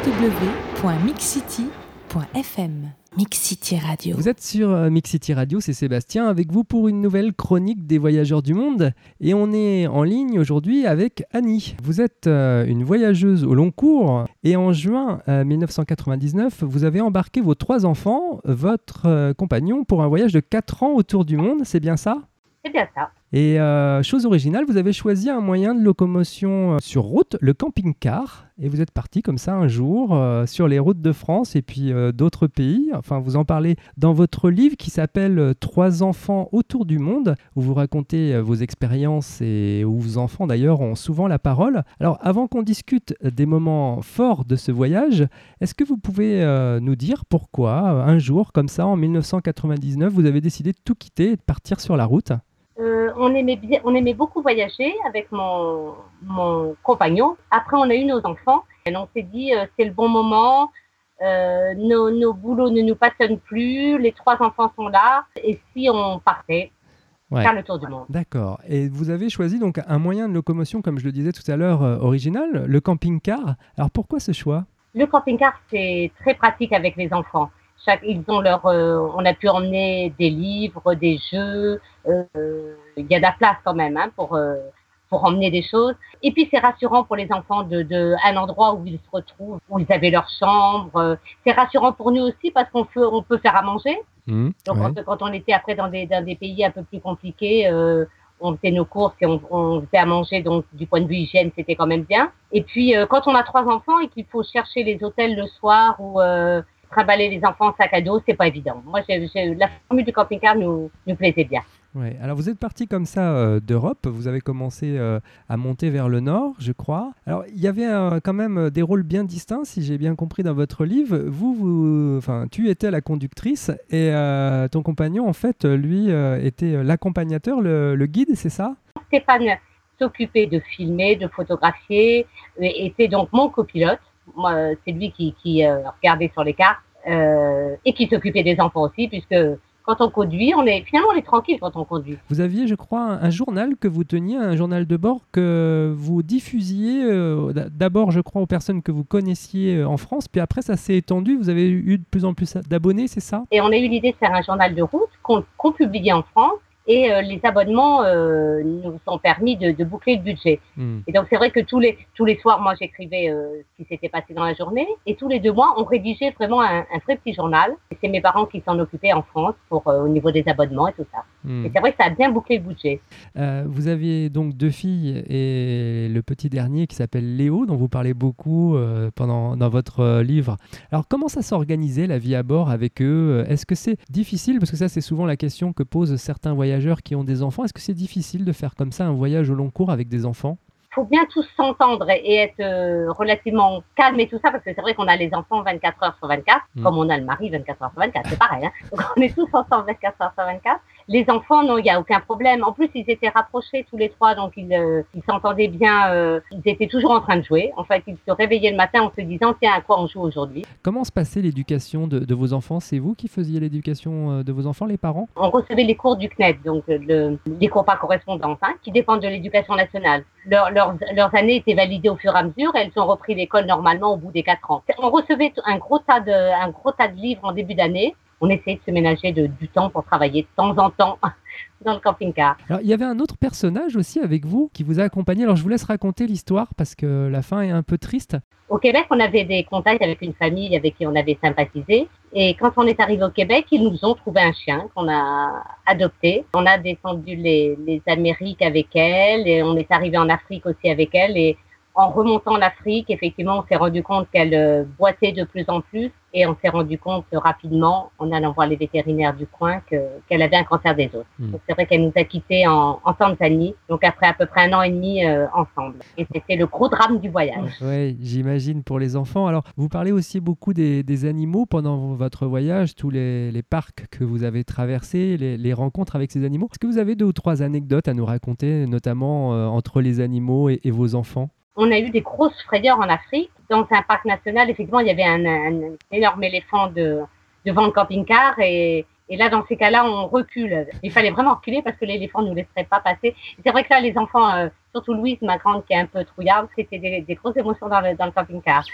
www.mixcity.fm. Mix City Radio. Vous êtes sur euh, Mix City Radio, c'est Sébastien avec vous pour une nouvelle chronique des voyageurs du monde. Et on est en ligne aujourd'hui avec Annie. Vous êtes euh, une voyageuse au long cours et en juin 1999, euh, vous avez embarqué vos trois enfants, votre compagnon, pour un voyage de 4 ans autour du monde, c'est bien ça? C'est bien ça. Et euh, chose originale, vous avez choisi un moyen de locomotion euh, sur route, le camping-car, et vous êtes parti comme ça un jour euh, sur les routes de France et puis d'autres pays. Enfin, vous en parlez dans votre livre qui s'appelle Trois enfants autour du monde, où vous racontez vos expériences et où vos enfants d'ailleurs ont souvent la parole. Alors, avant qu'on discute des moments forts de ce voyage, est-ce que vous pouvez nous dire pourquoi un jour comme ça, en 1999, vous avez décidé de tout quitter et de partir sur la route? Euh, on, aimait bien, on aimait beaucoup voyager avec mon, mon compagnon. Après, on a eu nos enfants et on s'est dit euh, c'est le bon moment. Euh, nos, nos, boulots ne nous passionnent plus. Les trois enfants sont là. Et si on partait faire le tour du monde D'accord. Et vous avez choisi donc un moyen de locomotion, comme je le disais tout à l'heure, original, le camping-car. Alors pourquoi ce choix? Le camping-car, c'est très pratique avec les enfants ils ont leur, euh, on a pu emmener des livres, des jeux. Euh, il y a de la place quand même hein, pour euh, pour emmener des choses. Et puis c'est rassurant pour les enfants de, de un endroit où ils se retrouvent, où ils avaient leur chambre. C'est rassurant pour nous aussi parce qu'on peut on peut faire à manger. Mmh, Donc quand, on était après dans des dans des pays un peu plus compliqués. on faisait nos courses et on, on, faisait à manger, donc du point de vue hygiène, c'était quand même bien. Et puis, quand on a trois enfants et qu'il faut chercher les hôtels le soir ou trimballer les enfants en sac à dos, c'est pas évident. Moi, la formule du camping-car nous, nous plaisait bien. Ouais. Alors vous êtes parti comme ça euh, d'Europe, vous avez commencé euh, à monter vers le nord, je crois. Alors il y avait euh, quand même des rôles bien distincts, si j'ai bien compris dans votre livre. Vous, vous, enfin, tu étais la conductrice et ton compagnon, en fait, lui, était l'accompagnateur, le, le, guide, c'est ça? Stéphane s'occupait de filmer, de photographier, et était donc mon copilote moi, c'est lui qui, qui euh, regardait sur les cartes euh, et qui s'occupait des enfants aussi, puisque quand on conduit, on est finalement on est tranquille quand on conduit. Vous aviez, je crois, un, journal que vous teniez, un journal de bord que vous diffusiez euh, d'abord, je crois, aux personnes que vous connaissiez en France, puis après ça s'est étendu. Vous avez eu de plus en plus d'abonnés, c'est ça? Et on a eu l'idée de faire un journal de route qu'on publiait en France et euh, les abonnements euh, nous ont permis de, de boucler le budget. Hmm. Et donc c'est vrai que tous les tous les soirs, moi j'écrivais euh, ce qui s'était passé dans la journée, et tous les deux mois, on rédigeait vraiment un, un très petit journal. Et c'est mes parents qui s'en occupaient en France pour au niveau des abonnements et tout ça. Hmm. Et c'est vrai que ça a bien bouclé le budget. vous aviez donc deux filles et le petit dernier qui s'appelle Léo, dont vous parlez beaucoup pendant dans votre livre. Alors comment ça s'organisait la vie à bord avec eux? Est-ce que c'est difficile? Parce que ça c'est souvent la question que posent certains voyageurs qui ont des enfants. Est-ce que c'est difficile de faire comme ça un voyage au long cours avec des enfants? Il faut bien tous s'entendre et être euh, relativement calme et tout ça, parce que c'est vrai qu'on a les enfants 24 heures sur 24, hmm. comme on a le mari 24 heures sur 24, c'est pareil. Hein Donc on est tous ensemble 24 heures sur 24. Les enfants, non, il n'y a aucun problème. En plus, ils étaient rapprochés tous les trois, donc ils euh, s'entendaient bien. Euh, ils étaient toujours en train de jouer. En fait, ils se réveillaient le matin en se disant tiens, à quoi on joue aujourd'hui Comment se passait l'éducation de, vos enfants? C'est vous qui faisiez l'éducation euh, de vos enfants, les parents? On recevait les cours du CNED, donc les cours par correspondance, hein, qui dépendent de l'éducation nationale. leurs années étaient validées au fur et à mesure. elles ont repris l'école normalement au bout des quatre ans. On recevait un gros tas de, un gros tas de livres en début d'année on essayait de se ménager de, du temps pour travailler de temps en temps dans le camping-car. Alors, il y avait un autre personnage aussi avec vous qui vous a accompagné. Alors, je vous laisse raconter l'histoire parce que la fin est un peu triste. Au Québec, on avait des contacts avec une famille avec qui on avait sympathisé. Et quand on est arrivé au Québec, ils nous ont trouvé un chien qu'on a adopté. On a descendu les, les Amériques avec elle et on est arrivé en Afrique aussi avec elle. Et en remontant l'Afrique, effectivement, on s'est rendu compte qu'elle euh, boitait de plus en plus et on s'est rendu compte rapidement, en allant voir les vétérinaires du coin, qu'elle avait un cancer des os. Hmm. c'est vrai qu'elle nous a quittés en, en, Tanzanie, donc après à peu près un an et demi euh, ensemble. Et c'était le gros drame du voyage. Oui, j'imagine pour les enfants. Alors, vous parlez aussi beaucoup des, des animaux pendant votre voyage, tous les, les, parcs que vous avez traversés, les, les rencontres avec ces animaux. Est-ce que vous avez deux ou trois anecdotes à nous raconter, notamment euh, entre les animaux et, et vos enfants? on a eu des grosses frayeurs en Afrique. Dans un parc national, effectivement, il y avait un, énorme éléphant devant le camping-car et, là, dans ces cas-là, on recule. Il fallait vraiment reculer parce que l'éléphant ne nous laisserait pas passer. C'est vrai que là, les enfants, euh, surtout Louise, ma grande, qui est un peu trouillarde, c'était des, grosses émotions dans le, dans le camping-car.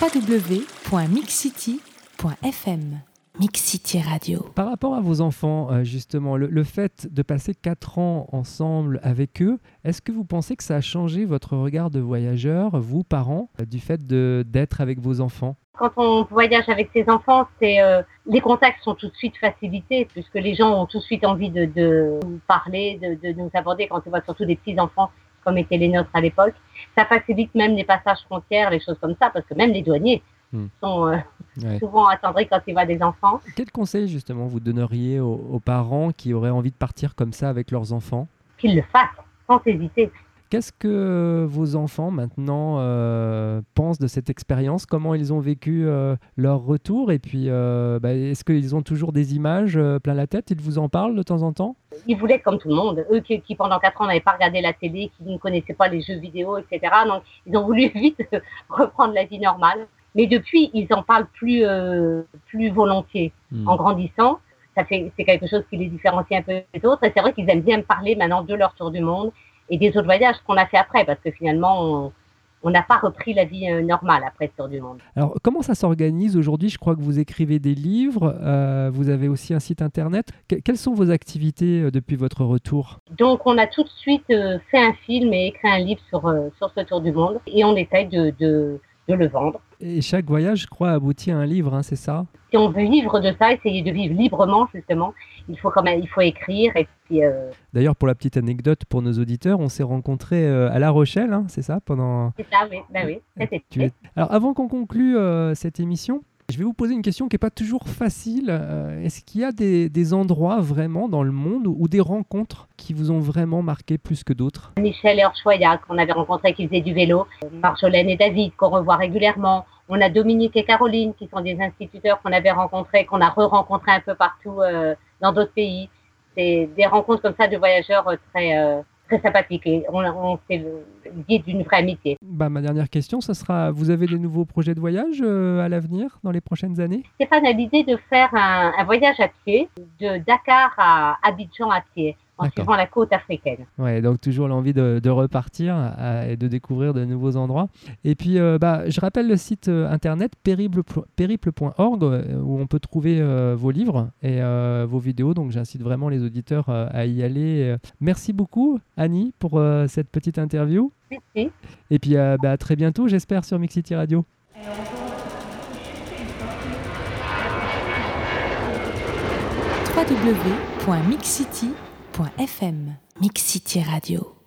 www.mixcity.fm Mix City Radio. Par rapport à vos enfants, euh, justement, le, le fait de passer 4 ans ensemble avec eux, est-ce que vous pensez que ça a changé votre regard de voyageur, vous, parents, euh, du fait d'être avec vos enfants? Quand on voyage avec ses enfants, c'est euh, les contacts sont tout de suite facilités puisque les gens ont tout de suite envie de, de nous parler, de, de nous aborder. Quand on voit surtout des petits enfants comme étaient les nôtres à l'époque, ça facilite même les passages frontières, les choses comme ça, parce que même les douaniers Hmm. sont euh, Ouais. souvent attendris quand ils voient des enfants. Quel conseil, justement, vous donneriez aux, aux parents qui auraient envie de partir comme ça avec leurs enfants Qu'ils le fassent sans hésiter. Qu'est-ce que vos enfants maintenant euh, pensent de cette expérience? Comment ils ont vécu euh, leur retour? Et puis, euh, bah, est-ce qu'ils ont toujours des images euh, plein la tête? Ils vous en parlent de temps en temps? Ils voulaient comme tout le monde. Eux qui, qui, pendant quatre ans n'avaient pas regardé la télé, qui ne connaissaient pas les jeux vidéo, etc. Donc ils ont voulu vite reprendre la vie normale. Mais depuis, ils en parlent plus, euh, plus volontiers. Hmm. En grandissant, ça fait, c'est quelque chose qui les différencie un peu des autres. Et c'est vrai qu'ils aiment bien parler maintenant de leur tour du monde et des autres voyages qu'on a fait après, parce que finalement, on- on n'a pas repris la vie euh, normale après ce tour du monde. Alors, comment ça s'organise aujourd'hui? Je crois que vous écrivez des livres, euh, vous avez aussi un site internet. Que- quelles sont vos activités depuis votre retour? Donc, on a tout de suite euh, fait un film et écrit un livre sur, euh, sur ce tour du monde et on essaye de, de, de le vendre. Et chaque voyage, je crois, aboutit à un livre, hein, c'est ça? Si on veut vivre de ça, essayer de vivre librement, justement, il faut quand même, il faut écrire et puis euh, D'ailleurs, pour la petite anecdote pour nos auditeurs, on s'est rencontrés euh, à La Rochelle, hein, c'est ça pendant... c'est ça, oui, ben oui, cet Tu es- Alors, avant qu'on conclue euh, cette émission, je vais vous poser une question qui n'est pas toujours facile. Euh, Est-ce qu'il y a des, endroits vraiment dans le monde ou, des rencontres qui vous ont vraiment marqué plus que d'autres? Michel et Orchoya, qu'on avait rencontrés qui faisaient du vélo, Marjolaine et David, qu'on revoit régulièrement. On a Dominique et Caroline, qui sont des instituteurs qu'on avait rencontrés, qu'on a re-rencontrés un peu partout euh, dans d'autres pays. C'est des rencontres comme ça de voyageurs euh, très, très sympathiques et on, liés d'une vraie amitié. bah, Ma dernière question, ça sera, vous avez des nouveaux projets de voyage euh, à l'avenir, dans les prochaines années? Stéphane a l'idée de faire un, un voyage à pied, de Dakar à Abidjan à pied, en suivant la côte africaine. Ouais, donc toujours l'envie de, de repartir euh, et de découvrir de nouveaux endroits. Et puis, euh, bah, je rappelle le site euh, internet périple- périple.org où on peut trouver euh, vos livres et euh, vos vidéos. Donc, j'incite vraiment les auditeurs euh, à y aller. Merci beaucoup, Annie, pour euh, cette petite interview. Merci. Et puis, euh, bah, à très bientôt, j'espère, sur Mix City Radio. www.mixcity.fm Mix City Radio.